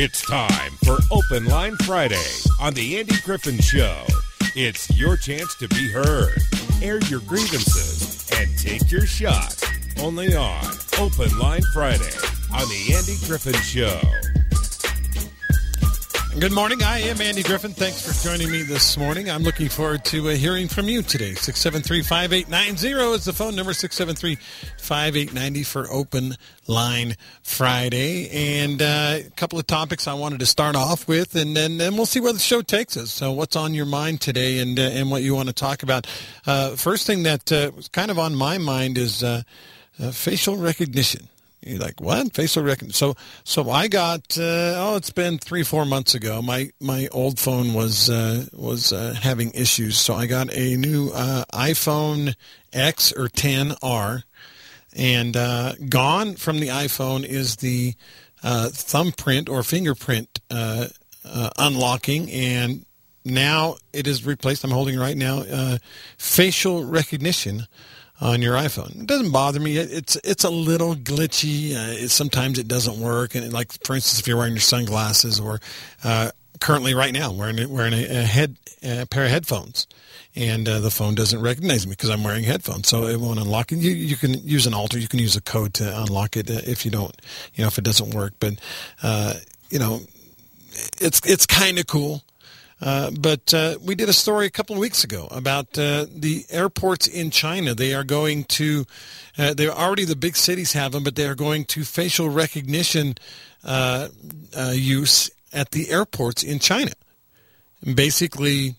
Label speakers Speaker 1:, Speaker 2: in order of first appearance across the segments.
Speaker 1: It's time for Open Line Friday on The Andy Griffin Show. It's your chance to be heard, air your grievances, and take your shot. Only on Open Line Friday on The Andy Griffin Show.
Speaker 2: Good morning. I am Andy Griffin. Thanks for joining me this morning. I'm looking forward to uh, hearing from you today. 673-5890 is the phone number, 673-5890 for Open Line Friday. And uh, a couple of topics I wanted to start off with, and then, then we'll see where the show takes us. So what's on your mind today and, uh, and what you want to talk about. Uh, first thing that uh, was kind of on my mind is facial recognition. You're like, what? Facial recognition. So, so I got, uh, oh, it's been three, four months ago. My, my old phone was, uh, was, uh, having issues. So I got a new, uh, iPhone X or 10R and, uh, gone from the iPhone is the, uh, thumbprint or fingerprint, unlocking. And now it is replaced. I'm holding right now, facial recognition on your iPhone. It doesn't bother me. It's it's a little glitchy. Uh, it, sometimes it doesn't work. And like for instance, if you're wearing your sunglasses or uh, currently right now wearing wearing a, a head a pair of headphones, and uh, the phone doesn't recognize me because I'm wearing headphones, so it won't unlock it. You you can use an alter. You can use a code to unlock it uh, if you don't, you know, if it doesn't work. But uh, you know, it's it's kind of cool. Uh, but uh, we did a story a couple of weeks ago about uh, the airports in China. They are going to, uh, they're already the big cities have them, but they are going to facial recognition uh, use at the airports in China. And basically,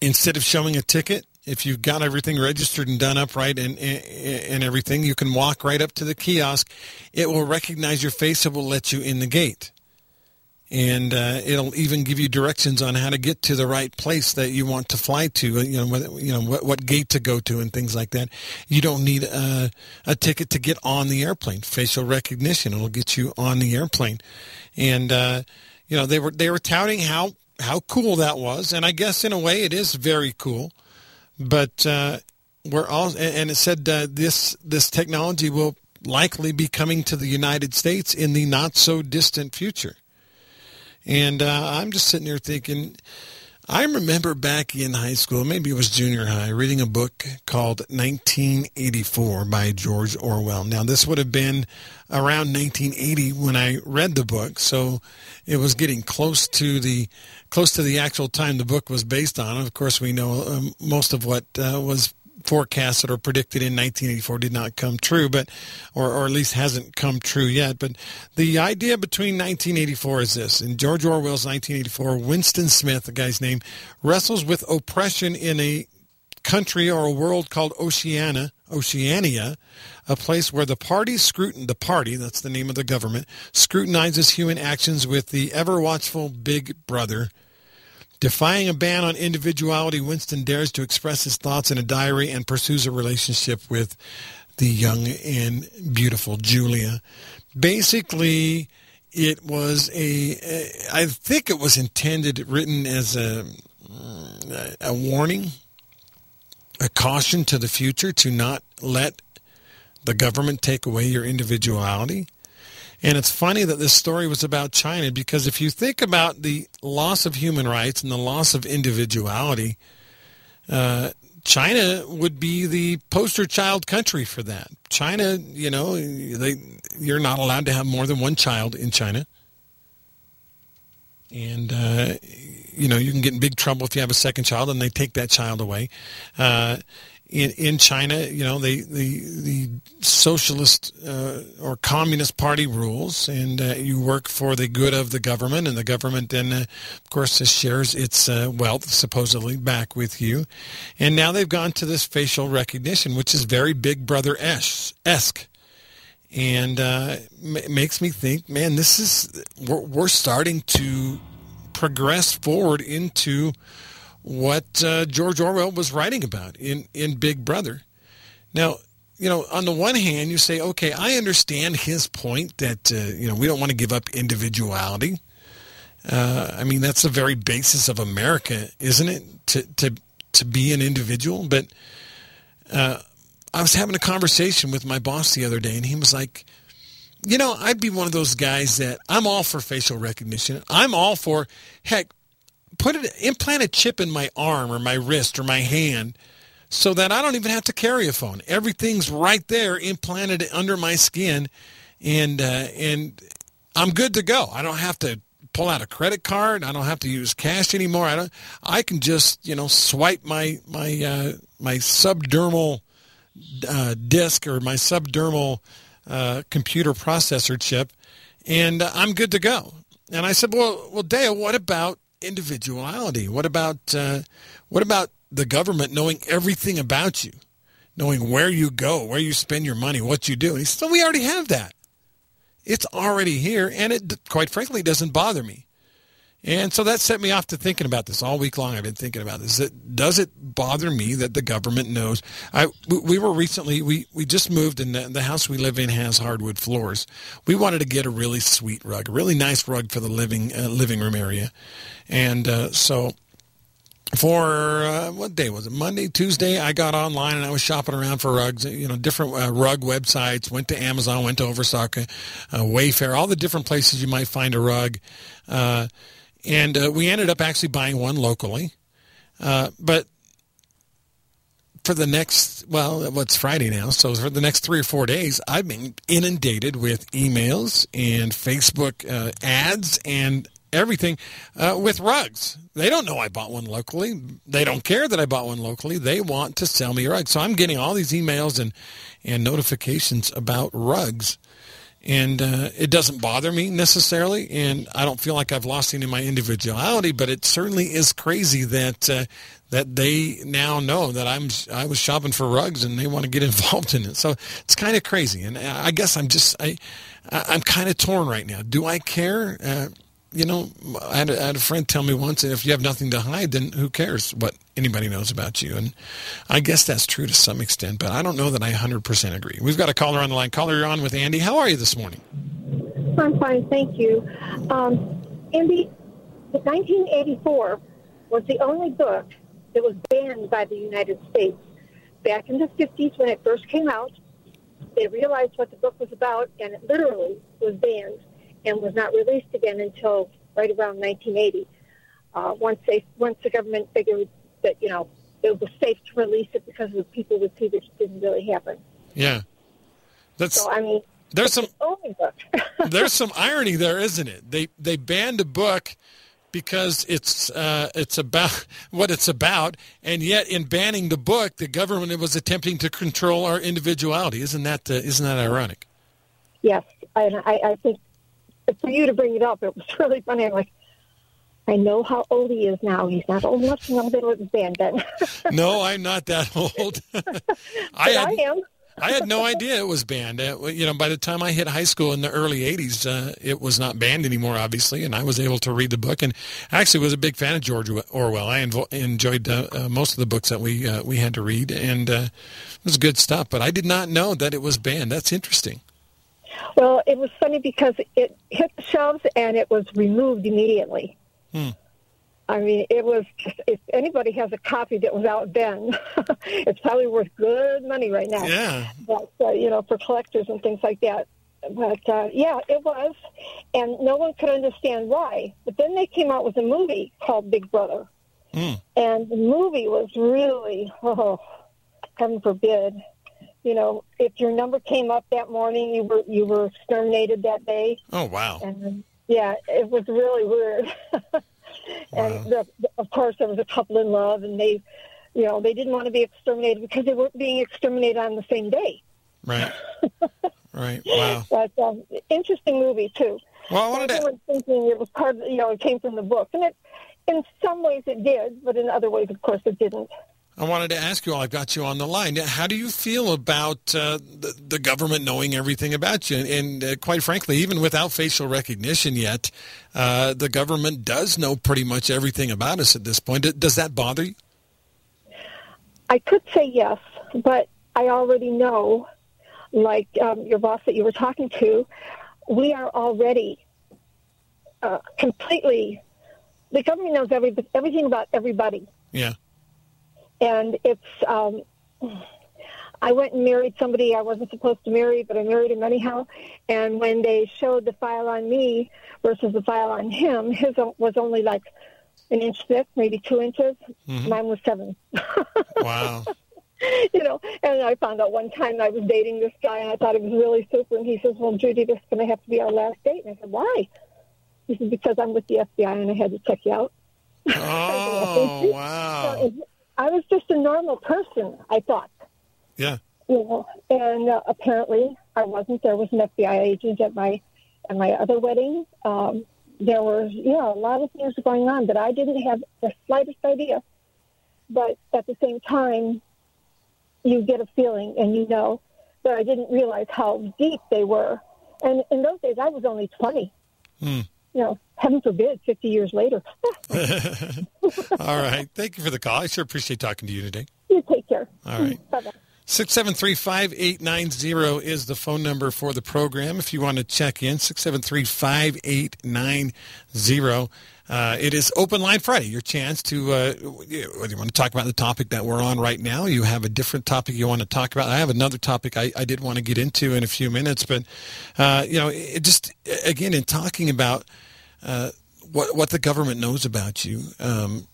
Speaker 2: instead of showing a ticket, if you've got everything registered and done up right and, and, and everything, you can walk right up to the kiosk. It will recognize your face. It will let you in the gate and uh, it'll even give you directions on how to get to the right place that you want to fly to. Uh, you know, what, you know what, what gate to go to and things like that. You don't need a, a ticket to get on the airplane. Facial recognition it'll get you on the airplane, and uh, you know they were they were touting how how cool that was, and I guess in a way it is very cool, but uh, we're all and it said uh, this this technology will likely be coming to the United States in the not so distant future. And uh, I'm just sitting here thinking, I remember back in high school, maybe it was junior high, reading a book called 1984 by George Orwell. Now, this would have been around 1980 when I read the book, so it was getting close to the close to the actual time the book was based on. Of course, we know um, most of what uh, was forecasts that are predicted in 1984 did not come true, but or, or at least hasn't come true yet. But the idea between 1984 is this: in George Orwell's 1984, Winston Smith, the guy's name, wrestles with oppression in a country or a world called Oceania, Oceania, a place where the party scrutin the party, that's the name of the government, scrutinizes human actions with the ever watchful Big Brother Defying a ban on individuality, Winston dares to express his thoughts in a diary and pursues a relationship with the young and beautiful Julia. Basically, it was a, I think it was intended, written as a, a warning, a caution to the future to not let the government take away your individuality. And it's funny that this story was about China because if you think about the loss of human rights and the loss of individuality, uh, China would be the poster child country for that. China, you know, they, you're not allowed to have more than one child in China. And, uh, you know, you can get in big trouble if you have a second child and they take that child away. Uh, in in China, you know, the the the socialist uh, or communist party rules, and uh, you work for the good of the government, and the government then, uh, of course, shares its uh, wealth supposedly back with you. And now they've gone to this facial recognition, which is very Big Brother esque. And uh, m- makes me think, man, this is we're, we're starting to progress forward into what uh, George Orwell was writing about in, in Big Brother. Now, you know, on the one hand, you say, okay, I understand his point that, uh, you know, we don't want to give up individuality. Uh, I mean, that's the very basis of America, isn't it? To, to, to be an individual. But uh, I was having a conversation with my boss the other day, and he was like, you know, I'd be one of those guys that I'm all for facial recognition. I'm all for, heck, put it, implant a chip in my arm or my wrist or my hand so that I don't even have to carry a phone. Everything's right there implanted under my skin and, uh, and I'm good to go. I don't have to pull out a credit card. I don't have to use cash anymore. I don't, I can just, you know, swipe my, my, uh, my subdermal, uh, disc or my subdermal, uh, computer processor chip, and I'm good to go. And I said, well, well, Dale, what about individuality? What about uh, what about the government knowing everything about you, knowing where you go, where you spend your money, what you do? And he said, we already have that. It's already here, and it quite frankly doesn't bother me. And so that set me off to thinking about this all week long. I've been thinking about this. Does it bother me that the government knows? I, we were recently, we, we just moved and the, house we live in has hardwood floors. We wanted to get a really sweet rug, a really nice rug for the living, uh, living room area. And uh, so for uh, what day was it? Monday, Tuesday. I got online and I was shopping around for rugs. You know, different uh, rug websites. Went to Amazon. Went to Overstock, uh, Wayfair, all the different places you might find a rug. And uh, we ended up actually buying one locally. Uh, but for the next, well, what's Friday now? So for the next three or four days, I've been inundated with emails and Facebook uh, ads and everything uh, with rugs. They don't know I bought one locally. They don't care that I bought one locally. They want to sell me rugs. So I'm getting all these emails and, and notifications about rugs and uh, it doesn't bother me necessarily, and I don't feel like I've lost any of my individuality. But it certainly is crazy that uh, that they now know that I'm I was shopping for rugs and they want to get involved in it. So it's kind of crazy, and I guess I'm just I I'm kind of torn right now. Do I care? Uh, you know, I had, a, I had, a friend tell me once, and if you have nothing to hide, then who cares what anybody knows about you? And I guess that's true to some extent, but I don't know that I 100% agree. We've got a caller on the line. Caller, you're on with Andy. How are you this morning?
Speaker 3: I'm fine, thank you. Um, Andy, 1984 was the only book that was banned by the United States. Back in the 50s when it first came out, they realized what the book was about, and it literally was banned and was not released again until right around 1980. Uh, once they, once the government figured that you know it was safe to release it because of the people would see this didn't really happen.
Speaker 2: Yeah, that's.
Speaker 3: So I mean,
Speaker 2: there's some
Speaker 3: only book.
Speaker 2: there's some irony there, isn't it? They they banned a book because it's uh, it's about what it's about, and yet in banning the book, the government was attempting to control our individuality. Isn't that uh, not that ironic?
Speaker 3: Yes, I, I think for you to bring it up, it was really funny. I'm like, I know how old he is now. He's not old enough to know that it was banned
Speaker 2: no, I'm not that old.
Speaker 3: I, had, I am.
Speaker 2: I had no idea it was banned. Uh, you know, by the time I hit high school in the early '80s, uh, it was not banned anymore, obviously, and I was able to read the book. And I actually was a big fan of George Orwell. I invo- enjoyed uh, uh, most of the books that we uh, we had to read, and uh, it was good stuff. But I did not know that it was banned. That's interesting.
Speaker 3: Well, it was funny because it hit the shelves and it was removed immediately.
Speaker 2: Hmm.
Speaker 3: I mean, it was just, if anybody has a copy that was out then, it's probably worth good money right now.
Speaker 2: Yeah.
Speaker 3: But, uh, you know, for collectors and things like that. But, uh, yeah, it was. And no one could understand why. But then they came out with a movie called Big Brother.
Speaker 2: Hmm.
Speaker 3: And the movie was really, oh, heaven forbid, you know, if your number came up that morning, you were you were exterminated that day.
Speaker 2: Oh wow!
Speaker 3: And yeah, it was really weird. and wow. the, of course, there was a couple in love, and they, you know, they didn't want to be exterminated because they weren't being exterminated on the same day.
Speaker 2: Right. right. Wow.
Speaker 3: But um, interesting movie too.
Speaker 2: Well, I wanted to.
Speaker 3: thinking it was part of, you know, it came from the book, and it, in some ways, it did, but in other ways, of course, it didn't.
Speaker 2: I wanted to ask you, while I've got you on the line, how do you feel about uh, the, the, government knowing everything about you? And, and uh, quite frankly, even without facial recognition yet, uh, the government does know pretty much everything about us at this point. Does that bother you?
Speaker 3: I could say yes, but I already know, like um, your boss that you were talking to, we are already uh, completely, the government knows every, everything about everybody.
Speaker 2: Yeah
Speaker 3: and it's um, I went and married somebody I wasn't supposed to marry, but I married him anyhow. And when they showed the file on me versus the file on him, his was only like an inch thick, maybe two inches. Mm-hmm. Mine was seven.
Speaker 2: wow.
Speaker 3: you know, and I found out one time I was dating this guy, and I thought it was really super. And he says, "Well, Judy, this is going to have to be our last date." And I said, "Why?" He said, "Because I'm with the FBI, and I had to check you out."
Speaker 2: Oh, wow!
Speaker 3: I was just a normal person, I thought.
Speaker 2: Yeah.
Speaker 3: You know, and uh, apparently I wasn't. There was an FBI agent at my at my other wedding. Um, there was, yeah, a lot of things going on that I didn't have the slightest idea. But at the same time, you get a feeling and you know, but I didn't realize how deep they were. And in those days, I was only 20.
Speaker 2: Hmm.
Speaker 3: You know, heaven forbid, 50 years later.
Speaker 2: All right. Thank you for the call. I sure appreciate talking to you today.
Speaker 3: You take care.
Speaker 2: All right.
Speaker 3: Bye-bye.
Speaker 2: 673-5890 is the phone number for the program if you want to check in. 673-5890. Uh, it is Open Line Friday. Your chance to, uh, you want to talk about the topic that we're on right now, you have a different topic you want to talk about. I have another topic I, I did want to get into in a few minutes, but, uh, you know, it just, again, in talking about uh, what, what the government knows about you, um,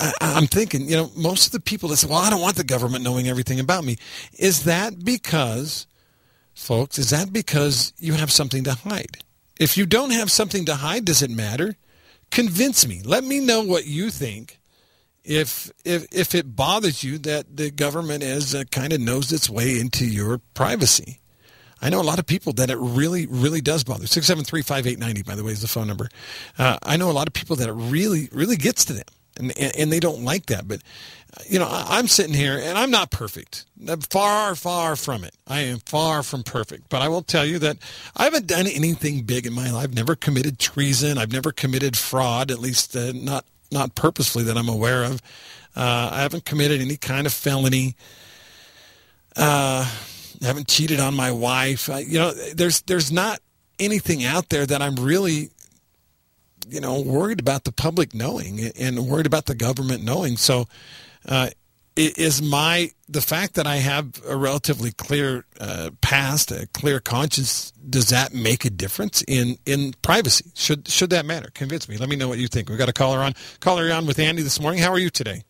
Speaker 2: I, I'm thinking, you know, most of the people that say, well, I don't want the government knowing everything about me. Is that because, folks, is that because you have something to hide? If you don't have something to hide, does it matter? Convince me. Let me know what you think. If if if it bothers you that the government is uh, kind of knows its way into your privacy, I know a lot of people that it really really does bother. Six seven three five eight ninety, by the way, is the phone number. Uh, I know a lot of people that it really really gets to them and, and they don't like that. But you know, I'm sitting here and I'm not perfect. I'm far, far from it. I am far from perfect. But I will tell you that I haven't done anything big in my life. I've never committed treason. I've never committed fraud, at least uh, not not purposefully that I'm aware of. Uh, I haven't committed any kind of felony. Uh, I haven't cheated on my wife. I, you know, there's there's not anything out there that I'm really you know, worried about the public knowing and worried about the government knowing. So, uh, is my the fact that I have a relatively clear uh, past, a clear conscience, does that make a difference in in privacy? Should should that matter? Convince me. Let me know what you think. We've got a caller on. Caller on with Andy this morning. How are you today?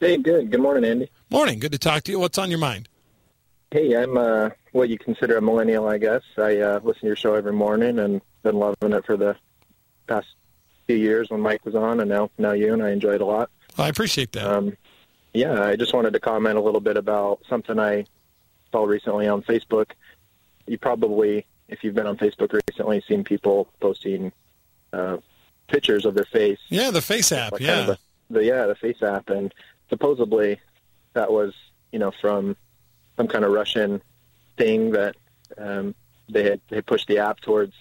Speaker 4: Hey, good. Good morning, Andy.
Speaker 2: Morning. Good to talk to you. What's on your mind?
Speaker 4: Hey, I'm uh, what you consider a millennial, I guess. I uh, listen to your show every morning and been loving it for the past few years when Mike was on, and now now you, and I enjoy it a lot.
Speaker 2: I appreciate that.
Speaker 4: Um, yeah, I just wanted to comment a little bit about something I saw recently on Facebook. You probably, if you've been on Facebook recently, seen people posting uh, pictures of their face.
Speaker 2: Yeah, the FaceApp. Like yeah, kind of
Speaker 4: the, the yeah the FaceApp, and supposedly that was you know from some kind of Russian thing that um, they had they pushed the app towards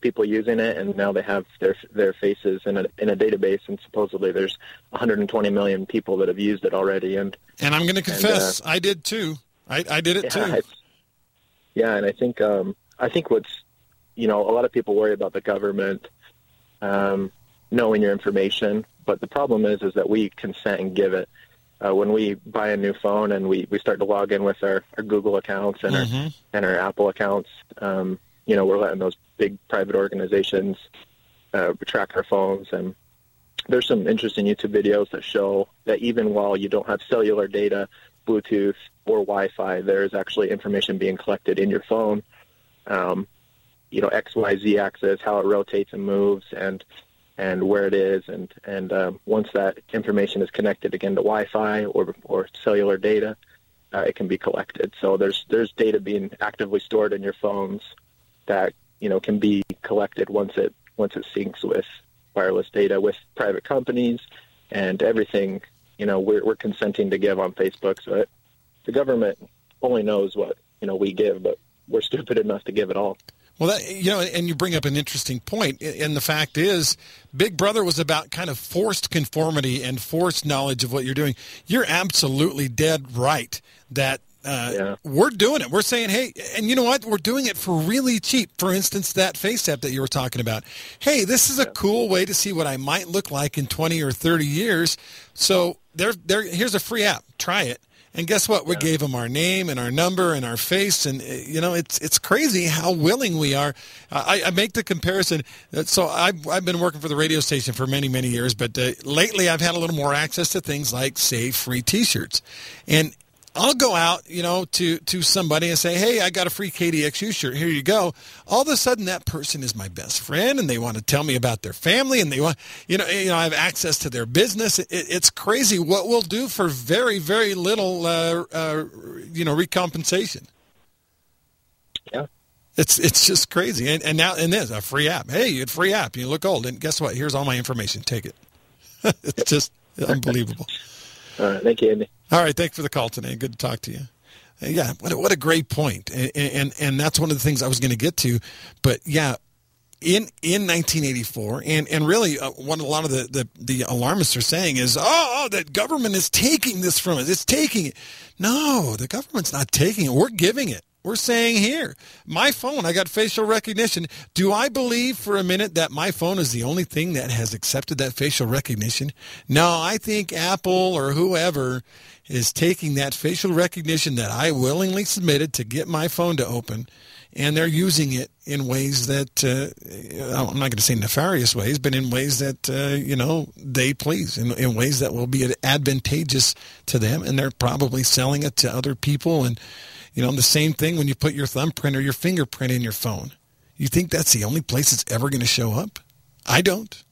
Speaker 4: people using it, and now they have their their faces in a in a database, and supposedly there's 120 million people that have used it already. And
Speaker 2: and I'm going to confess, and, uh, I did too. I, I did it
Speaker 4: yeah,
Speaker 2: too.
Speaker 4: Yeah, and I think um, I think what's you know a lot of people worry about the government um, knowing your information, but the problem is is that we consent and give it. Uh, when we buy a new phone and we, we start to log in with our, our Google accounts and mm-hmm. our and our Apple accounts, um, you know, we're letting those big private organizations uh, track our phones. And there's some interesting YouTube videos that show that even while you don't have cellular data, Bluetooth, or Wi-Fi, there's actually information being collected in your phone. Um, you know, X, Y, Z axis, how it rotates and moves, and and where it is, and and um, once that information is connected again to Wi-Fi or or cellular data, uh, it can be collected. So there's there's data being actively stored in your phones that you know can be collected once it once it syncs with wireless data with private companies and everything you know we're, we're consenting to give on Facebook so it, the government only knows what you know we give but we're stupid enough to give it all
Speaker 2: well, that, you know, and you bring up an interesting point. And the fact is, Big Brother was about kind of forced conformity and forced knowledge of what you're doing. You're absolutely dead right that uh, yeah. We're doing it. We're saying, hey, and you know what? We're doing it for really cheap. For instance, that FaceApp that you were talking about. Hey, this is a cool way to see what I might look like in 20 or 30 years. So there, there, here's a free app. Try it. And guess what? We gave them our name and our number and our face, and uh, you know, it's it's crazy how willing we are. I, I make the comparison. So I've I've been working for the radio station for many many years, but uh, lately I've had a little more access to things like say free T-shirts, and I'll go out, you know, to to somebody and say, "Hey, I got a free KDXU shirt. Here you go." All of a sudden, that person is my best friend, and they want to tell me about their family, and they want, you know, you know, I have access to their business. It, it's crazy what we'll do for very, very little, uh, uh, you know, recompensation.
Speaker 4: Yeah.
Speaker 2: It's it's just crazy, and and now and this a free app. Hey, you had free app. You look old, and guess what? Here's all my information. Take it. it's just unbelievable.
Speaker 4: All right, thank you, Andy.
Speaker 2: All right, thanks for the call today. Good to talk to you. Yeah, what a, what a great point. And, and and that's one of the things I was going to get to. But yeah, in in 1984, and and really, uh, what a lot of the, the the alarmists are saying is, oh, oh, that government is taking this from us. It's taking it. No, the government's not taking it. We're giving it. We're saying here, my phone, I got facial recognition. Do I believe for a minute that my phone is the only thing that has accepted that facial recognition? No, I think Apple or whoever is taking that facial recognition that I willingly submitted to get my phone to open, and they're using it in ways that uh, I'm not going to say nefarious ways, but in ways that uh, you know they please, in, in ways that will be advantageous to them, and they're probably selling it to other people and you know, and the same thing when you put your thumbprint or your fingerprint in your phone. You think that's the only place it's ever going to show up? I don't.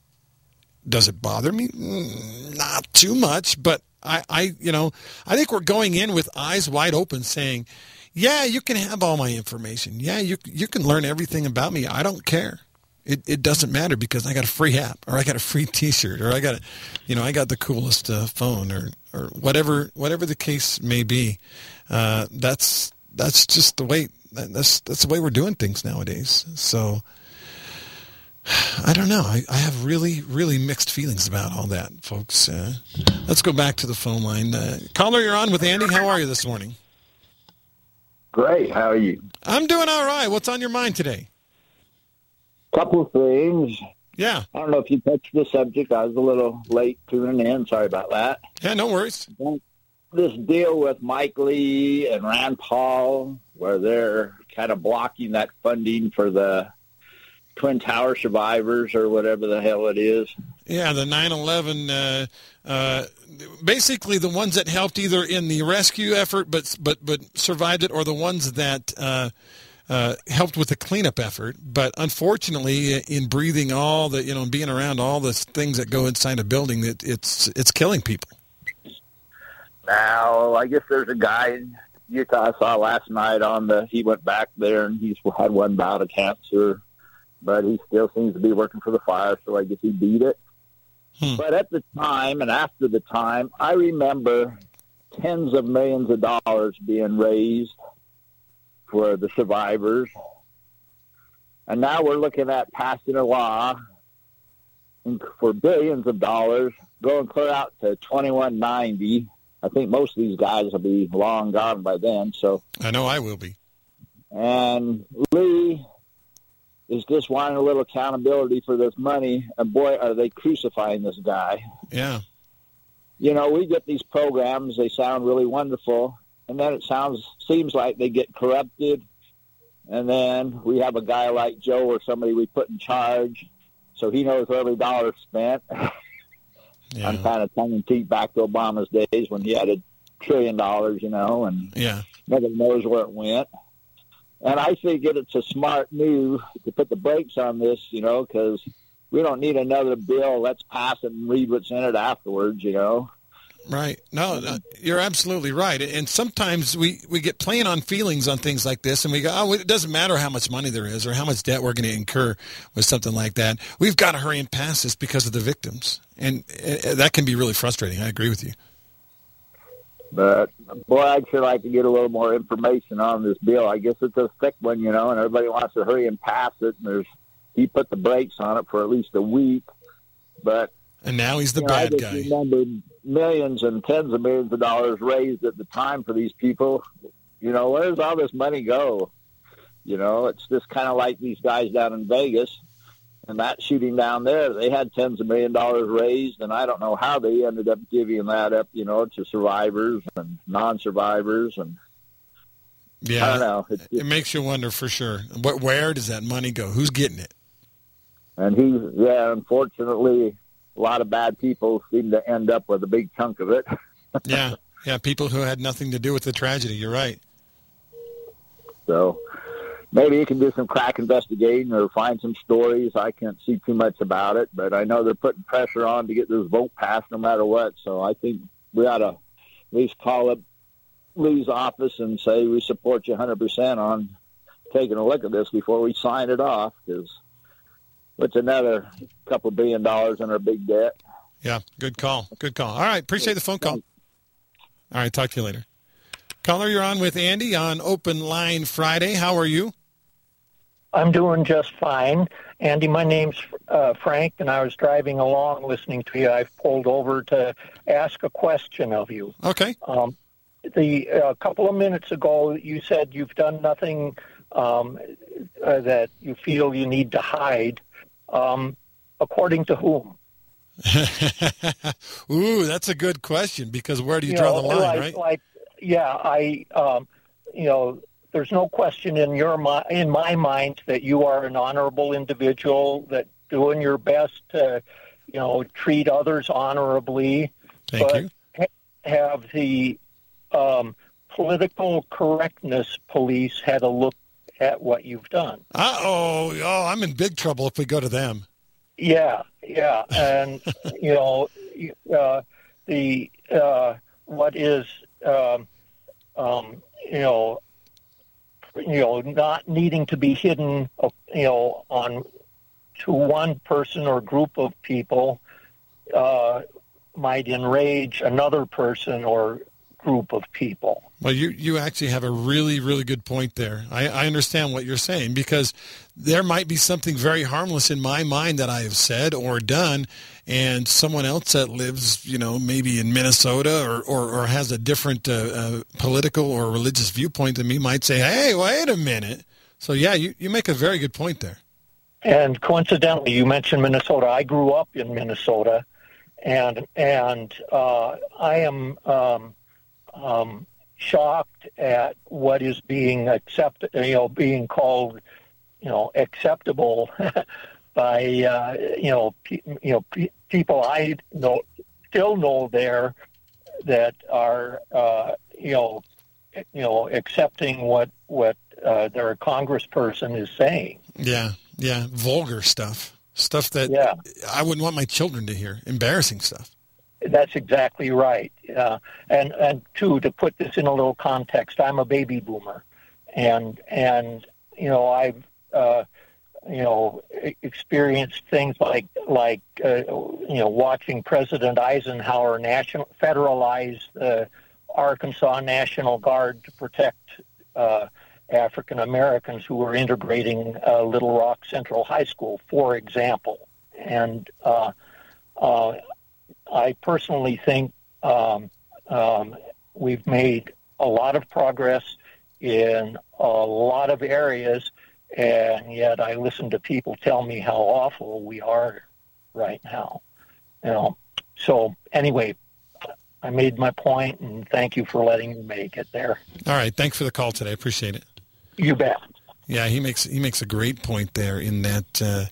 Speaker 2: Does it bother me? Mm, not too much, but I, I, you know, I think we're going in with eyes wide open saying, yeah, you can have all my information. Yeah, you, you can learn everything about me. I don't care. It, it doesn't matter because I got a free app or I got a free T-shirt or I got, a, you know, I got the coolest uh, phone or or whatever whatever the case may be. Uh, that's that's just the way that's that's the way we're doing things nowadays. So I don't know. I, I have really really mixed feelings about all that, folks. Uh, let's go back to the phone line. Uh, caller, you're on with Andy. How are you this morning?
Speaker 5: Great. How are you?
Speaker 2: I'm doing all right. What's on your mind today?
Speaker 5: Couple of things.
Speaker 2: Yeah.
Speaker 5: I don't know if you touched the subject. I was a little late tuning in. Sorry about that.
Speaker 2: Yeah, no worries.
Speaker 5: This deal with Mike Lee and Rand Paul, where they're kind of blocking that funding for the Twin Tower survivors or whatever the hell it is.
Speaker 2: Yeah, the 9/11. Uh, uh, basically, the ones that helped either in the rescue effort, but but but survived it, or the ones that uh, uh, helped with the cleanup effort. But unfortunately, in breathing all the you know, being around all the things that go inside a building, that it's it's killing people.
Speaker 5: Now, I guess there's a guy in Utah I saw last night on the. He went back there and he's had one bout of cancer, but he still seems to be working for the fire. So I guess he beat it. Hmm. But at the time and after the time, I remember tens of millions of dollars being raised for the survivors. And now we're looking at passing a law for billions of dollars, going clear out to 2190. I think most of these guys will be long gone by then. So
Speaker 2: I know I will be.
Speaker 5: And Lee is just wanting a little accountability for this money. And boy, are they crucifying this guy.
Speaker 2: Yeah.
Speaker 5: You know, we get these programs, they sound really wonderful, and then it sounds seems like they get corrupted, and then we have a guy like Joe or somebody we put in charge, so he knows where every dollar spent. Yeah. I'm kind of tongue in cheek back to Obama's days when he had a trillion dollars, you know, and
Speaker 2: yeah,
Speaker 5: nobody knows where it went. And I think it's a smart move to put the brakes on this, you know, because we don't need another bill. Let's pass it and read what's in it afterwards, you know.
Speaker 2: Right. No, no, you're absolutely right. And sometimes we, we get playing on feelings on things like this, and we go, oh, it doesn't matter how much money there is or how much debt we're going to incur with something like that. We've got to hurry and pass this because of the victims. And uh, that can be really frustrating. I agree with you.
Speaker 5: But, boy, I'd sure like to get a little more information on this bill. I guess it's a thick one, you know, and everybody wants to hurry and pass it. And there's he put the brakes on it for at least a week. But
Speaker 2: and now he's the
Speaker 5: you
Speaker 2: know, bad guy.
Speaker 5: Remember millions and tens of millions of dollars raised at the time for these people. You know, where does all this money go? You know, it's just kind of like these guys down in Vegas. and that shooting down there, they had tens of million dollars raised, and I don't know how they ended up giving that up, you know, to survivors and non-survivors, and
Speaker 2: Yeah,
Speaker 5: I don't know. It,
Speaker 2: it makes you wonder for sure. But where does that money go? Who's getting it?
Speaker 5: and he's yeah, unfortunately, a lot of bad people seem to end up with a big chunk of it.
Speaker 2: Yeah, yeah, people who had nothing to do with the tragedy. You're right.
Speaker 5: So maybe you can do some crack investigating or find some stories. I can't see too much about it, but I know they're putting pressure on to get this vote passed no matter what. So I think we ought to at least call up Lee's office and say we support you 100% on taking a look at this before we sign it off because it's another couple billion dollars in our big debt.
Speaker 2: Yeah, good call. Good call. All right, appreciate the phone call. All right, talk to you later. Caller, you're on with Andy on Open Line Friday. How are you?
Speaker 6: I'm doing just fine. Andy, my name's uh, Frank, and I was driving along listening to you. I've pulled over to ask a question of you.
Speaker 2: Okay.
Speaker 6: Um, the a couple of minutes ago, you said you've done nothing um, uh, that you feel you need to hide. Um, according to whom?
Speaker 2: Ooh, that's a good question because where do you,
Speaker 6: You
Speaker 2: draw
Speaker 6: know,
Speaker 2: the line,
Speaker 6: like,
Speaker 2: right?
Speaker 6: Like, yeah, I, um, you know, there's no question in your mi- in my mind that you are an honorable individual that doing your best to, you know, treat others honorably.
Speaker 2: Thank
Speaker 6: but
Speaker 2: you.
Speaker 6: ha- have the um, political correctness police had a look at what you've done?
Speaker 2: Uh oh, oh, I'm in big trouble if we go to them.
Speaker 6: Yeah, yeah, and you know, uh, the uh, what is um, um, you know, you know, not needing to be hidden, uh, you know, on to one person or group of people uh, might enrage another person or group of people.
Speaker 2: Well, you, you actually have a really, really good point there. I, I understand what you're saying because there might be something very harmless in my mind that I have said or done, and someone else that lives, you know, maybe in Minnesota or, or, or has a different uh, uh, political or religious viewpoint than me might say, hey, wait a minute. So, yeah, you, you make a very good point there.
Speaker 6: And coincidentally, you mentioned Minnesota. I grew up in Minnesota, and and uh, I am um, um, shocked at what is being accepted, you know, being called, you know, acceptable by uh, you know, pe- you know, pe- people I know still know there that are uh, you know, you know, accepting what what uh, their congressperson is saying.
Speaker 2: Yeah, yeah, vulgar stuff. Stuff that
Speaker 6: Yeah.
Speaker 2: I wouldn't want my children to hear. Embarrassing stuff.
Speaker 6: That's exactly right. Uh, and and two, to put this in a little context, I'm a baby boomer, and and you know I've uh, you know experienced things like like uh, you know watching President Eisenhower national federalize the Arkansas National Guard to protect uh, African Americans who were integrating uh, Little Rock Central High School, for example, and. Uh, uh, I personally think um, um, we've made a lot of progress in a lot of areas, and yet I listen to people tell me how awful we are right now. You know, so anyway, I made my point, and thank you for letting me make it there.
Speaker 2: All right, thanks for the call today. I appreciate it.
Speaker 6: You bet.
Speaker 2: Yeah, he makes he makes a great point there in that uh,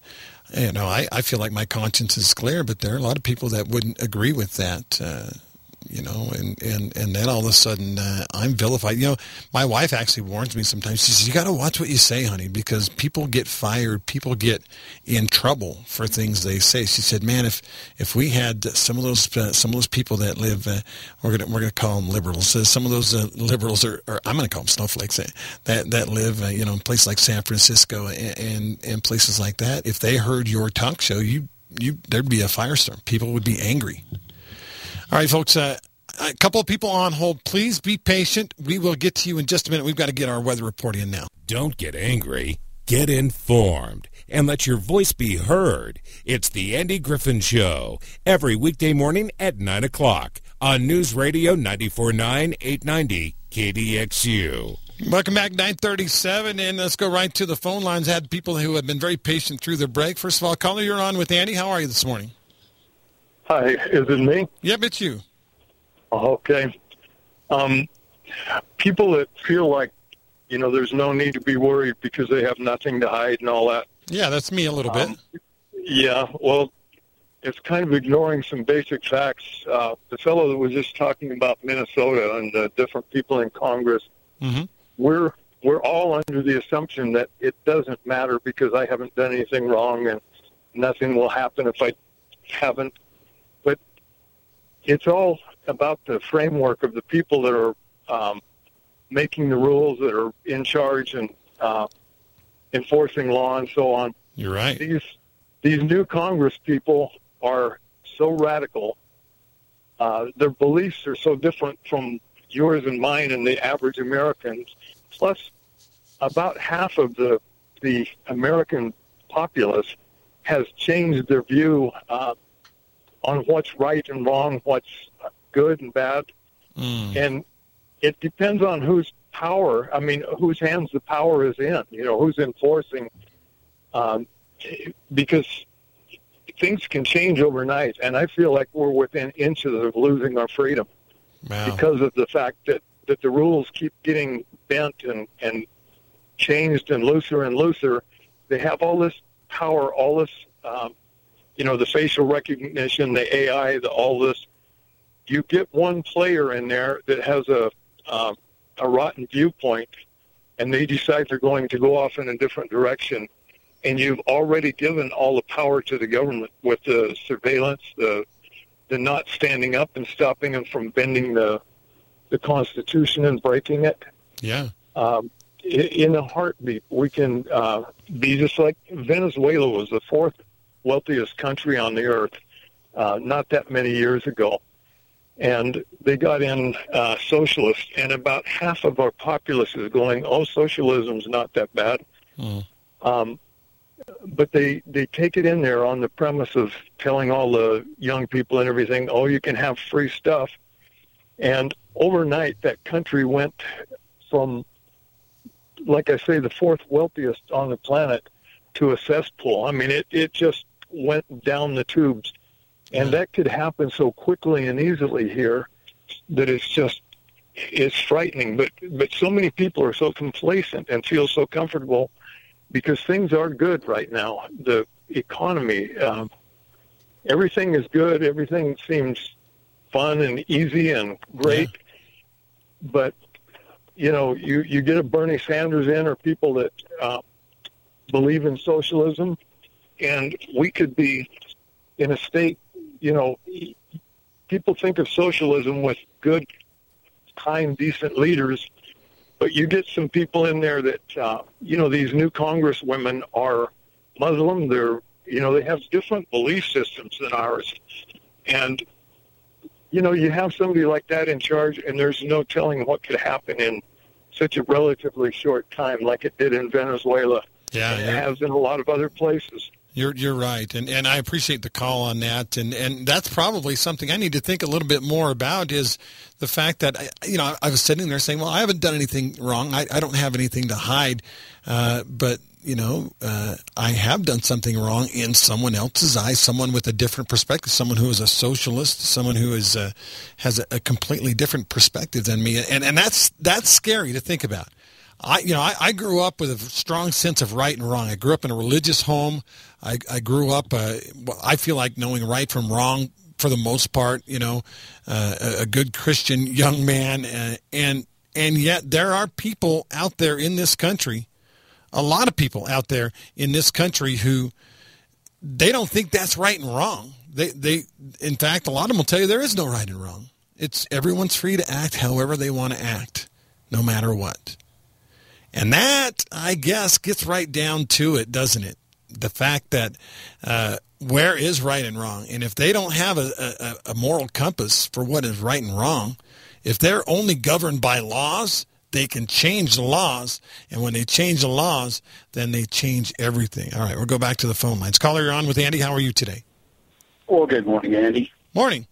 Speaker 2: you know I, I feel like my conscience is clear, but there are a lot of people that wouldn't agree with that. Uh, you know, and, and, and then all of a sudden uh, I'm vilified. You know, my wife actually warns me sometimes. She says, "You got to watch what you say, honey, because people get fired, people get in trouble for things they say." She said, "Man, if if we had some of those uh, some of those people that live, uh, we're gonna we're gonna call them liberals. Uh, some of those uh, liberals are, or I'm gonna call them snowflakes uh, that that live, you know, in places like San Francisco and, and and places like that. If they heard your talk show, you you there'd be a firestorm. People would be angry." All right, folks. Uh, a couple of people on hold. Please be patient. We will get to you in just a minute. We've got to get our weather report in now.
Speaker 1: Don't get angry. Get informed and let your voice be heard. It's the Andy Griffin Show every weekday morning at 9 o'clock on News Radio 94.9 890 KDXU.
Speaker 2: Welcome back, 937, and let's go right to the phone lines. I Had people who have been very patient through the break. First of all, caller, you're on with Andy. How are you this morning?
Speaker 7: Hi, is it me?
Speaker 2: Yep, it's you.
Speaker 7: Okay. Um, people that feel like, you know, there's no need to be worried because they have nothing to hide and all that.
Speaker 2: Yeah, that's me a little bit.
Speaker 7: Um, yeah, well, it's kind of ignoring some basic facts. Uh, the fellow that was just talking about Minnesota and the different people in Congress,
Speaker 2: hmm
Speaker 7: we're we're all under the assumption that it doesn't matter because I haven't done anything wrong and nothing will happen if I haven't. It's all about the framework of the people that are um, making the rules, that are in charge and uh, enforcing law and so on.
Speaker 2: You're right.
Speaker 7: These these new Congress people are so radical. Uh, their beliefs are so different from yours and mine and the average Americans. Plus, about half of the the American populace has changed their view uh, on what's right and wrong, what's good and bad,
Speaker 2: Mm.
Speaker 7: and it depends on whose power. I mean, whose hands the power is in. You know, who's enforcing. Um, because things can change overnight, and I feel like we're within inches of losing our freedom
Speaker 2: Wow.
Speaker 7: because of the fact that, that the rules keep getting bent and, and changed and looser and looser. They have all this power, all this, um, you know, the facial recognition, the AI, the, all this. You get one player in there that has a um, a rotten viewpoint, and they decide they're going to go off in a different direction, and you've already given all the power to the government with the surveillance, the the not standing up and stopping them from bending the the Constitution and breaking it.
Speaker 2: yeah.
Speaker 7: Um, in a heartbeat, we can uh, be just like Venezuela was the fourth wealthiest country on the earth uh, not that many years ago. And they got in uh, socialist, and about half of our populace is going, oh, socialism's not that bad.
Speaker 2: Mm.
Speaker 7: Um, but they, they take it in there on the premise of telling all the young people and everything, oh, you can have free stuff. And overnight, that country went from, like I say, the fourth wealthiest on the planet to a cesspool. I mean, it, it just went down the tubes. And that could happen so quickly and easily here that it's just, it's frightening. But, but so many people are so complacent and feel so comfortable because things are good right now. The economy, um, everything is good. Everything seems fun and easy and great. But you know, you you get a Bernie Sanders in, or people that uh, believe in socialism, and we could be in a state. You know, people think of socialism with good, kind, decent leaders but you get some people in there that uh, you know these new congresswomen are Muslim. They're you know they have different belief systems than ours, and you know you have somebody like that in charge, and there's no telling what could happen in such a relatively short time, like it did in Venezuela.
Speaker 2: Yeah,
Speaker 7: and it has in a lot of other places.
Speaker 2: You're you're right, and and I appreciate the call on that, and and that's probably something I need to think a little bit more about is the fact that I- you know I was sitting there saying, well, I haven't done anything wrong, I, I don't have anything to hide, uh, but you know uh, I have done something wrong in someone else's eyes, someone with a different perspective, someone who is a socialist, someone who is uh, has a, a completely different perspective than me, and and that's that's scary to think about. I, you know, I, I grew up with a strong sense of right and wrong. I grew up in a religious home. I, I grew up. Uh, I feel like knowing right from wrong for the most part. You know, uh, a, a good Christian young man, uh, and and yet there are people out there in this country, a lot of people out there in this country who they don't think that's right and wrong. They they in fact a lot of them will tell you there is no right and wrong. It's everyone's free to act however they want to act, no matter what. And that, I guess, gets right down to it, doesn't it? The fact that uh, where is right and wrong, and if they don't have a, a, a moral compass for what is right and wrong, if they're only governed by laws, they can change the laws, and when they change the laws, then they change everything. All right, we'll go back to the phone lines. Caller, you're on with Andy. How are you today?
Speaker 8: Well, good morning, Andy.
Speaker 2: Morning.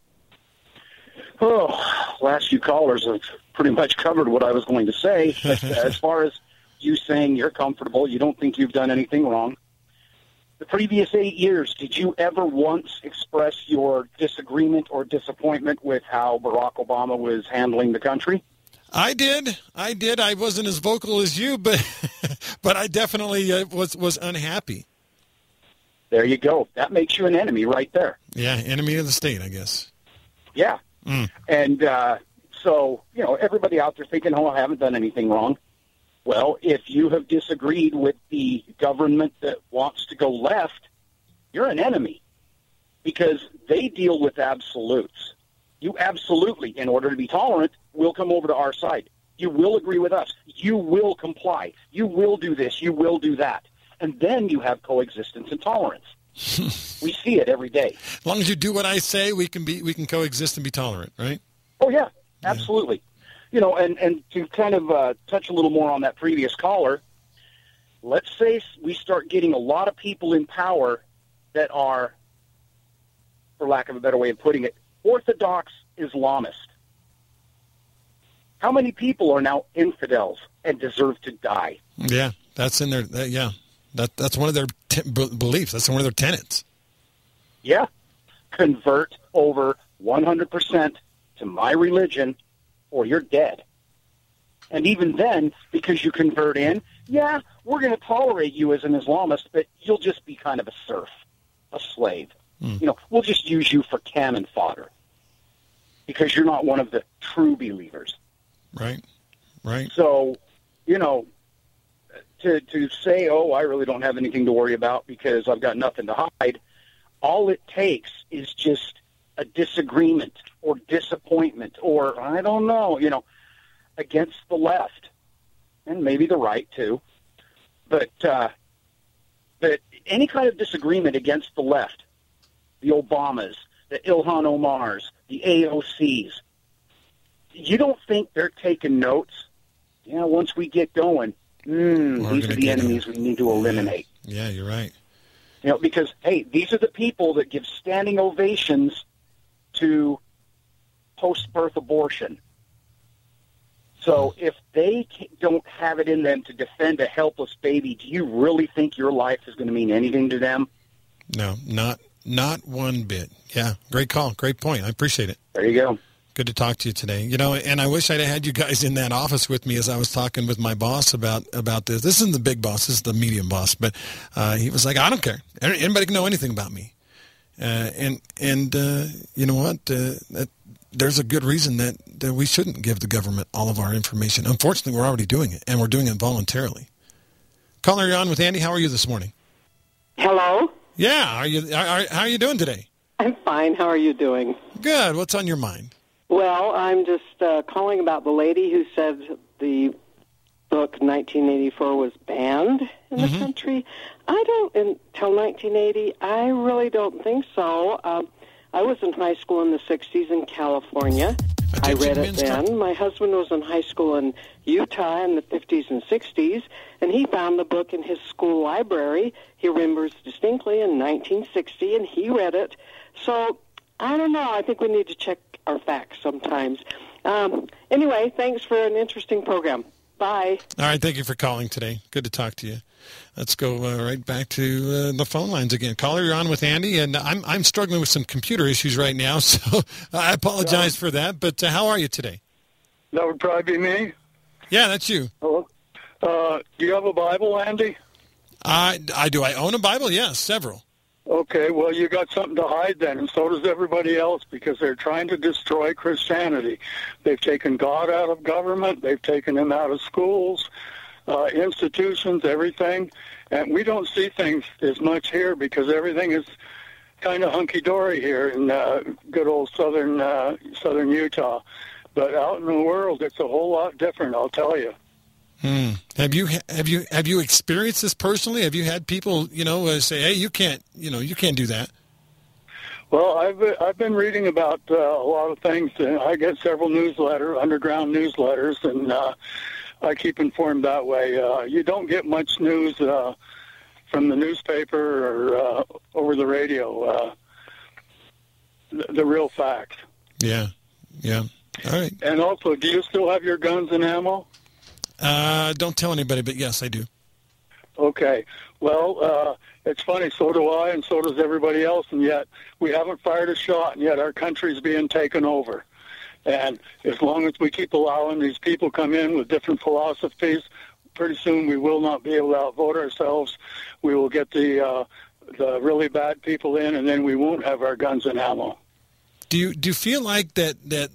Speaker 8: Oh, last few callers have pretty much covered what I was going to say. But, uh, as far as you saying you're comfortable, you don't think you've done anything wrong. The previous eight years, did you ever once express your disagreement or disappointment with how Barack Obama was handling the country?
Speaker 2: I did. I did. I wasn't as vocal as you, but but I definitely uh, was was unhappy.
Speaker 8: There you go. That makes you an enemy right there.
Speaker 2: Yeah, enemy of the state, I guess.
Speaker 8: Yeah.
Speaker 2: Mm.
Speaker 8: And uh, so, you know, everybody out there thinking, oh, I haven't done anything wrong. Well, if you have disagreed with the government that wants to go left, you're an enemy because they deal with absolutes. You absolutely, in order to be tolerant, will come over to our side. You will agree with us. You will comply. You will do this. You will do that. And then you have coexistence and tolerance. we see it every day.
Speaker 2: As long as you do what I say, we can be we can coexist and be tolerant, right?
Speaker 8: Oh yeah, absolutely. You know, and and to kind of uh, touch a little more on that previous caller, let's say we start getting a lot of people in power that are, for lack of a better way of putting it, orthodox Islamist. How many people are now infidels and deserve to die?
Speaker 2: Yeah, that's in there. yeah, that that's one of their t- beliefs. That's one of their tenets.
Speaker 8: Yeah, convert over 100% to my religion, or you're dead. And even then, because you convert in, yeah, we're going to tolerate you as an Islamist, but you'll just be kind of a serf, a slave. Mm. You know, we'll just use you for cannon fodder because you're not one of the true believers.
Speaker 2: Right. Right.
Speaker 8: So, you know, to to say, "Oh, I really don't have anything to worry about because I've got nothing to hide." All it takes is just a disagreement or disappointment or I don't know, you know, against the left and maybe the right too. But uh but any kind of disagreement against the left, the Obamas, the Ilhan Omars, the AOCs, you don't think they're taking notes? Yeah, once we get going, mm, these are the enemies we need to eliminate.
Speaker 2: Yeah, you're right.
Speaker 8: You know, because hey, these are the people that give standing ovations to post-birth abortion. So if they don't have it in them to defend a helpless baby, do you really think your life is going to mean anything to them?
Speaker 2: No, not not one bit. Yeah, great call, great point. I appreciate it.
Speaker 8: There you go.
Speaker 2: Good to talk to you today. You know, and I wish I'd had you guys in that office with me as I was talking with my boss about about this. This isn't the big boss, this is the medium boss, but uh, he was like, "I don't care. Anybody can know anything about me." Uh, and and uh, you know what? Uh, that, there's a good reason that, that we shouldn't give the government all of our information. Unfortunately, we're already doing it, and we're doing it voluntarily. Caller, you're on with Andy. How are you this morning?
Speaker 9: Hello.
Speaker 2: Yeah. Are you? Are, how are you doing today?
Speaker 9: I'm fine. How are you doing?
Speaker 2: Good. What's on your mind?
Speaker 9: Well, I'm just uh, calling about the lady who said the book 1984 was banned in the mm-hmm. country. I don't until 1980. I really don't think so. Um, I was in high school in the 60s in California. I read it then. My husband was in high school in Utah in the 50s and 60s, and he found the book in his school library. He remembers distinctly in 1960, and he read it. So I don't know. I think we need to check our facts sometimes. Um, anyway, thanks for an interesting program. Bye.
Speaker 2: All right. Thank you for calling today. Good to talk to you. Let's go uh, right back to uh, the phone lines again. Caller, you're on with Andy, and I'm I'm struggling with some computer issues right now, so I apologize for that. But uh, how are you today?
Speaker 7: That would probably be me.
Speaker 2: Yeah, that's you.
Speaker 7: Hello. Uh, do you have a Bible, Andy?
Speaker 2: I I do. I own a Bible. Yes, several.
Speaker 7: Okay, well, you got something to hide then, and so does everybody else because they're trying to destroy Christianity. They've taken God out of government, they've taken him out of schools, uh, institutions, everything, and we don't see things as much here because everything is kind of hunky dory here in uh, good old southern uh, southern Utah. But out in the world, it's a whole lot different. I'll tell you.
Speaker 2: Hmm. Have you have you have you experienced this personally? Have you had people you know uh, say, "Hey, you can't you know you can't do that"?
Speaker 7: Well, I've I've been reading about uh, a lot of things. And I get several newsletter, underground newsletters, and uh, I keep informed that way. Uh, you don't get much news uh, from the newspaper or uh, over the radio. Uh, the, the real facts.
Speaker 2: Yeah, yeah. All right.
Speaker 10: And also, do you still have your guns and ammo?
Speaker 2: Uh, don't tell anybody, but yes, I do.
Speaker 10: Okay. Well, uh, it's funny. So do I, and so does everybody else. And yet, we haven't fired a shot, and yet our country's being taken over. And as long as we keep allowing these people come in with different philosophies, pretty soon we will not be able to outvote ourselves. We will get the uh, the really bad people in, and then we won't have our guns and ammo.
Speaker 2: Do you do you feel like that that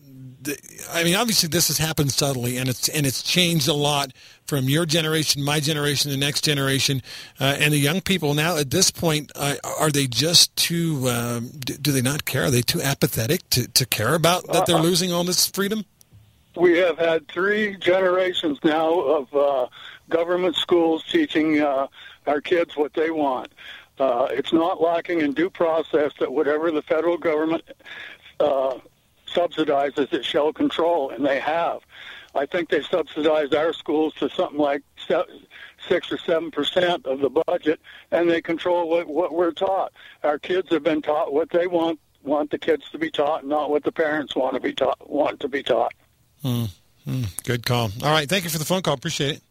Speaker 2: I mean, obviously this has happened subtly, and it's and it's changed a lot from your generation, my generation, the next generation, uh, and the young people now. At this point, uh, are they just too? Um, do, do, they not care? Are they too apathetic to, to care about that they're uh, losing all this freedom?
Speaker 10: We have had three generations now of uh, government schools teaching uh, our kids what they want. Uh, it's not lacking in due process that whatever the federal government subsidizes it shall control, and they have. I think they subsidized our schools to something like six or seven percent of the budget, and they control what, what we're taught. Our kids have been taught what they want want the kids to be taught, not what the parents want to be taught want to be taught.
Speaker 2: Mm, mm, good call. All right, thank you for the phone call. Appreciate it.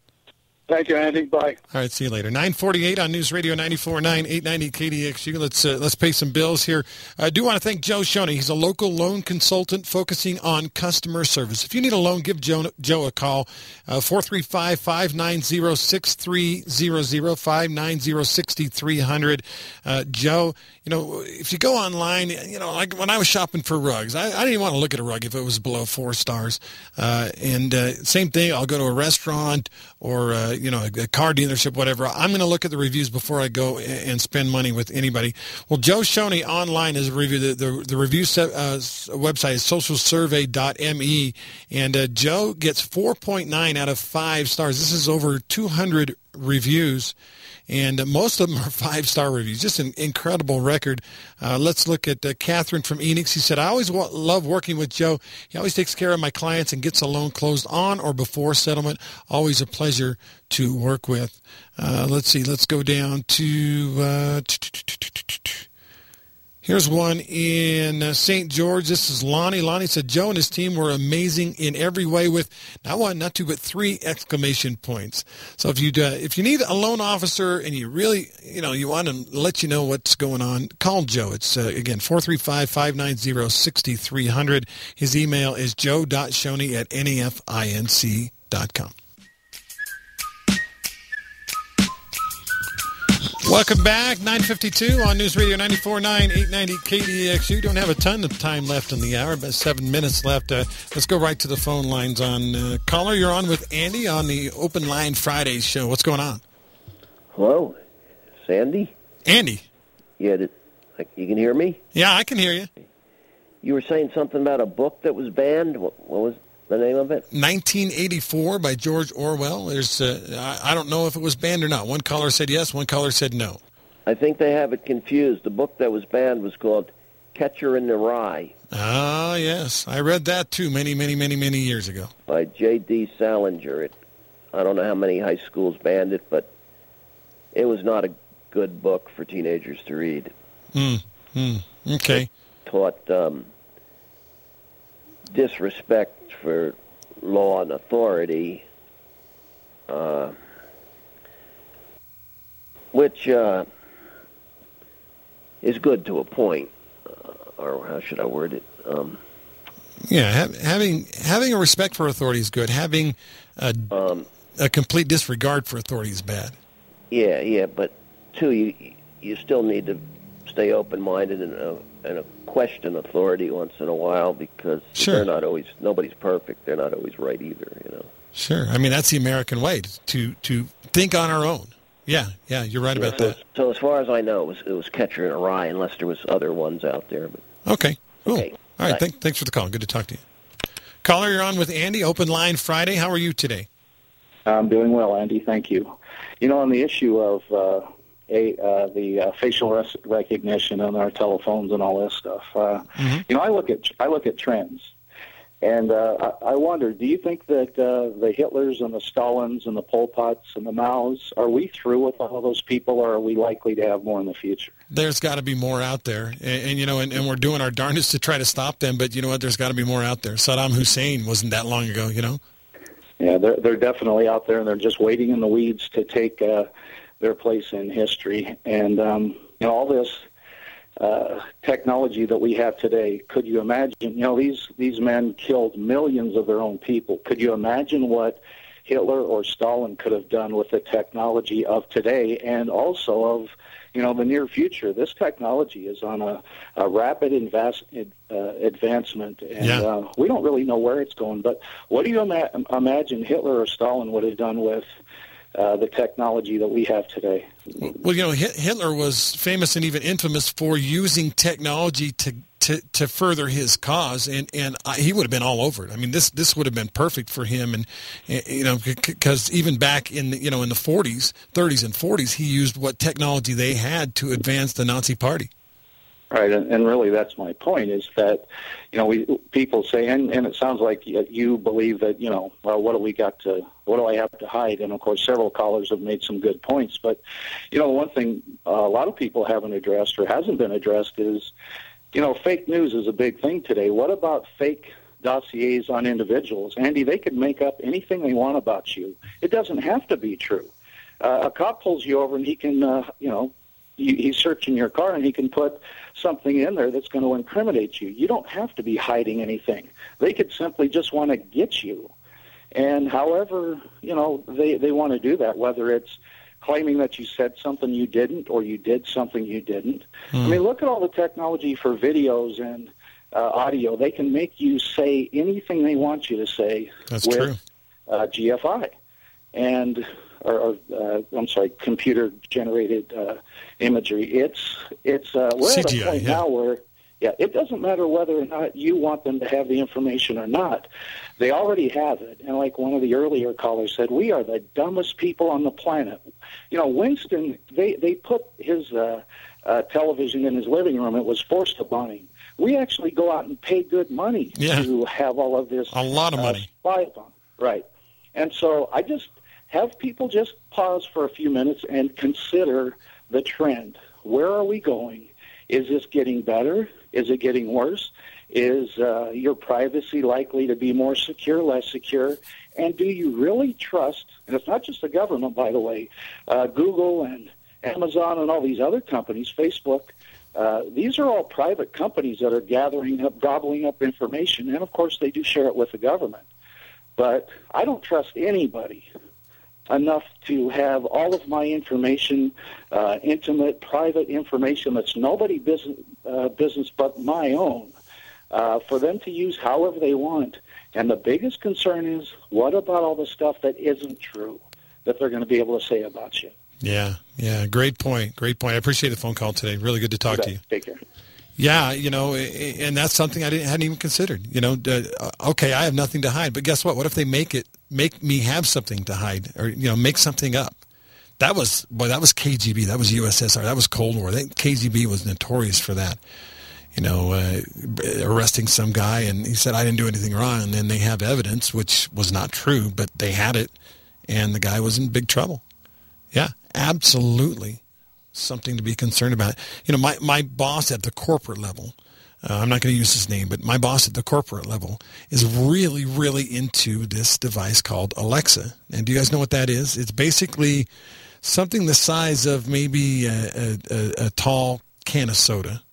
Speaker 10: Thank you, Andy. Bye.
Speaker 2: All right, see you later. 948 on News Radio 94.9, 890 KDXU. Let's, uh, let's pay some bills here. I do want to thank Joe Shoney. He's a local loan consultant focusing on customer service. If you need a loan, give Joe, Joe a call, uh, 435-590-6300, 590-6300. Uh, Joe, you know, if you go online, you know, like when I was shopping for rugs, I, I didn't want to look at a rug if it was below four stars. Uh, and uh, same thing, I'll go to a restaurant or uh, you know a, car dealership, whatever. I'm going to look at the reviews before I go and spend money with anybody. Well, Joe Shoney online is a review. The the, the review uh, website is socialsurvey.me, and uh, Joe gets 4.9 out of five stars. This is over 200 reviews and most of them are five star reviews. Just an incredible record. Uh, let's look at uh, Catherine from Enoch. He said, "I always wa- love working with Joe. He always takes care of my clients and gets a loan closed on or before settlement. Always a pleasure to work with." Uh, let's see. Let's go down to. Here's one in uh, St. George. This is Lonnie. Lonnie said Joe and his team were amazing in every way with not one, not two, but three exclamation points. So if you uh, if you need a loan officer and you really you know you want to let you know what's going on, call Joe. It's uh, again 435-590-6300. His email is joe.shoney at nefinc.com. Welcome back. 952 on News Radio 94.9, 890 KDXU. Don't have a ton of time left in the hour, but seven minutes left. Uh, let's go right to the phone lines on uh, caller. You're on with Andy on the Open Line Fridays show. What's going on?
Speaker 11: Hello, Sandy.
Speaker 2: Andy.
Speaker 11: Yeah, did, you can hear me.
Speaker 2: Yeah, I can hear you.
Speaker 11: You were saying something about a book that was banned. What, what was the name of it?
Speaker 2: 1984 by George Orwell. There's, uh, I don't know if it was banned or not. One caller said yes, one caller said no.
Speaker 11: I think they have it confused. The book that was banned was called Catcher in the Rye.
Speaker 2: Ah, yes. I read that too many, many, many, many years ago.
Speaker 11: By J.D. Salinger. It, I don't know how many high schools banned it, but it was not a good book for teenagers to read.
Speaker 2: Hmm. Mm. Okay. It
Speaker 11: taught um, disrespect for law and authority, uh, which uh, is good to a point, uh, or how should I word it? Um,
Speaker 2: yeah, ha- having having a respect for authority is good. Having a, um, a complete disregard for authority is bad.
Speaker 11: Yeah, yeah, but two, you you still need to stay open minded and and question authority once in a while because
Speaker 2: sure.
Speaker 11: they're not always nobody's perfect. They're not always right either. You know.
Speaker 2: Sure. I mean that's the American way to to think on our own. Yeah, yeah, you're right about
Speaker 11: so,
Speaker 2: that.
Speaker 11: So as far as I know, it was it was Catcher in a Rye, unless there was other ones out there. But
Speaker 2: okay, cool. Okay. All right, th- thanks for the call. Good to talk to you. Caller, you're on with Andy. Open line Friday. How are you today?
Speaker 12: I'm doing well, Andy. Thank you. You know, on the issue of uh, a, uh, the uh, facial res- recognition on our telephones and all this stuff. Uh, mm-hmm. You know, I look at I look at trends, And uh, I, I wonder, do you think that uh, the Hitlers and the Stalins and the Pol Pots and the Maos, are we through with all those people, or are we likely to have more in the future?
Speaker 2: There's got to be more out there, and, and you know, and, and, we're doing our darndest to try to stop them. But you know what? There's got to be more out there. Saddam Hussein wasn't that long ago, you know.
Speaker 12: Yeah, they're they're definitely out there, and they're just waiting in the weeds to take uh, their place in history. And um, you know, all this uh, technology that we have today. Could you imagine? You know, these these men killed millions of their own people. Could you imagine what Hitler or Stalin could have done with the technology of today, and also of you know the near future? This technology is on a, a rapid invest, uh, advancement, and
Speaker 2: yeah.
Speaker 12: uh, we don't really know where it's going. But what do you ima- imagine Hitler or Stalin would have done with uh, the technology that we have today.
Speaker 2: Well, you know, Hitler was famous and even infamous for using technology to to, to further his cause, and and he would have been all over it. I mean, this this would have been perfect for him, and you know, because even back in the, you know in the 40s, 30s, and 40s, he used what technology they had to advance the Nazi Party.
Speaker 12: Right, and, and really that's my point is that, you know, we people say, and, and it sounds like you believe that, you know, well, what do we got to, what do I have to hide? And of course, several callers have made some good points. But, you know, one thing uh, a lot of people haven't addressed or hasn't been addressed is, you know, fake news is a big thing today. What about fake dossiers on individuals? Andy, they could make up anything they want about you. It doesn't have to be true. Uh, a cop pulls you over and he can, uh, you know, he's searching your car and he can put something in there that's going to incriminate you. You don't have to be hiding anything. They could simply just want to get you. And however, you know, they, they want to do that, whether it's claiming that you said something you didn't or you did something you didn't. I
Speaker 2: Hmm.
Speaker 12: mean, look at all the technology for videos and uh, audio. They can make you say anything they want you to say
Speaker 2: That's
Speaker 12: with
Speaker 2: true.
Speaker 12: Uh, GFI. And or, or uh, I'm sorry, computer generated uh, imagery. It's it's uh, we're at a point
Speaker 2: yeah.
Speaker 12: now where yeah, it doesn't matter whether or not you want them to have the information or not. They already have it. And like one of the earlier callers said, we are the dumbest people on the planet. You know, Winston, they they put his uh, uh, television in his living room. It was forced upon him. We actually go out and pay good money
Speaker 2: Yeah.
Speaker 12: to have all of this
Speaker 2: A lot of
Speaker 12: uh,
Speaker 2: money.
Speaker 12: spied on. Right. And so I just have people just pause for a few minutes and consider the trend. Where are we going? Is this getting better? Is it getting worse? Is uh, your privacy likely to be more secure, less secure? And do you really trust, and it's not just the government, by the way, uh, Google and Amazon and all these other companies, Facebook, uh, these are all private companies that are gathering up, gobbling up information, and of course they do share it with the government. But I don't trust anybody enough to have all of my information, uh, intimate, private information that's nobody business, uh, business but my own, uh, for them to use however they want. And the biggest concern is, what about all the stuff that isn't true that they're going to be able to say about you?
Speaker 2: Yeah, yeah, great point, great point. I appreciate the phone call today. Really good to talk to you.
Speaker 12: Take care.
Speaker 2: Yeah, you know, and that's something I didn't, hadn't even considered. You know, uh, okay, I have nothing to hide, but guess what? What if they make it make me have something to hide, or you know, make something up? That was boy, that was KGB, that was USSR, that was Cold War. That, KGB was notorious for that. You know, uh, arresting some guy, and he said I didn't do anything wrong, and then they have evidence, which was not true, but they had it, and the guy was in big trouble. Yeah, absolutely something to be concerned about. You know, my, my boss at the corporate level, uh, I'm not going to use his name, but my boss at the corporate level is really, really into this device called Alexa. And do you guys know what that is? It's basically something the size of maybe a, a, a, tall can of soda.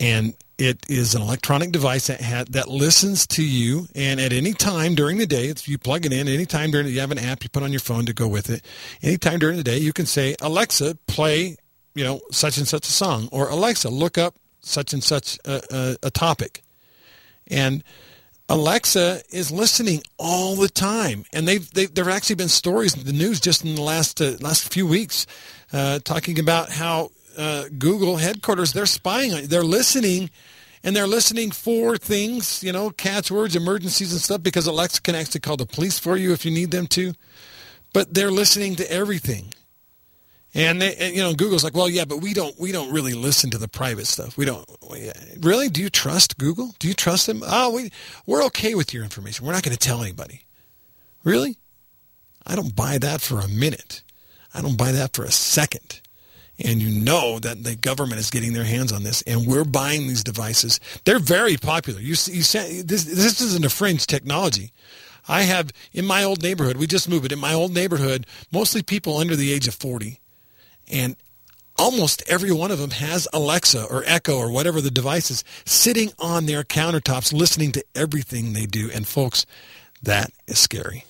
Speaker 2: And it is an electronic device that ha- that listens to you, and at any time during the day, you plug it in, any time during the, you have an app you put on your phone to go with it. Anytime during the day, you can say, Alexa, play, you know, such and such a song, or Alexa, look up such and such a, a, a topic, and Alexa is listening all the time, and they've, they've there have actually been stories in the news just in the last uh, last few weeks uh, talking about how uh, Google headquarters they're spying on you, they're listening, and they're listening for things, you know, catchwords, emergencies, and stuff because Alexa can actually call the police for you if you need them to, but they're listening to everything. And they, you know, Google's like, well, yeah, but we don't, we don't really listen to the private stuff. We don't really. Do you trust Google? Do you trust them? Oh, we, we're okay with your information. We're not going to tell anybody. Really? I don't buy that for a minute. I don't buy that for a second. And you know that the government is getting their hands on this, and we're buying these devices. They're very popular. You, you say this, this isn't a fringe technology. I have in my old neighborhood. We just moved, but in my old neighborhood, mostly people under the age of forty and almost every one of them has Alexa or Echo or whatever the device is sitting on their countertops listening to everything they do. And folks, that is scary.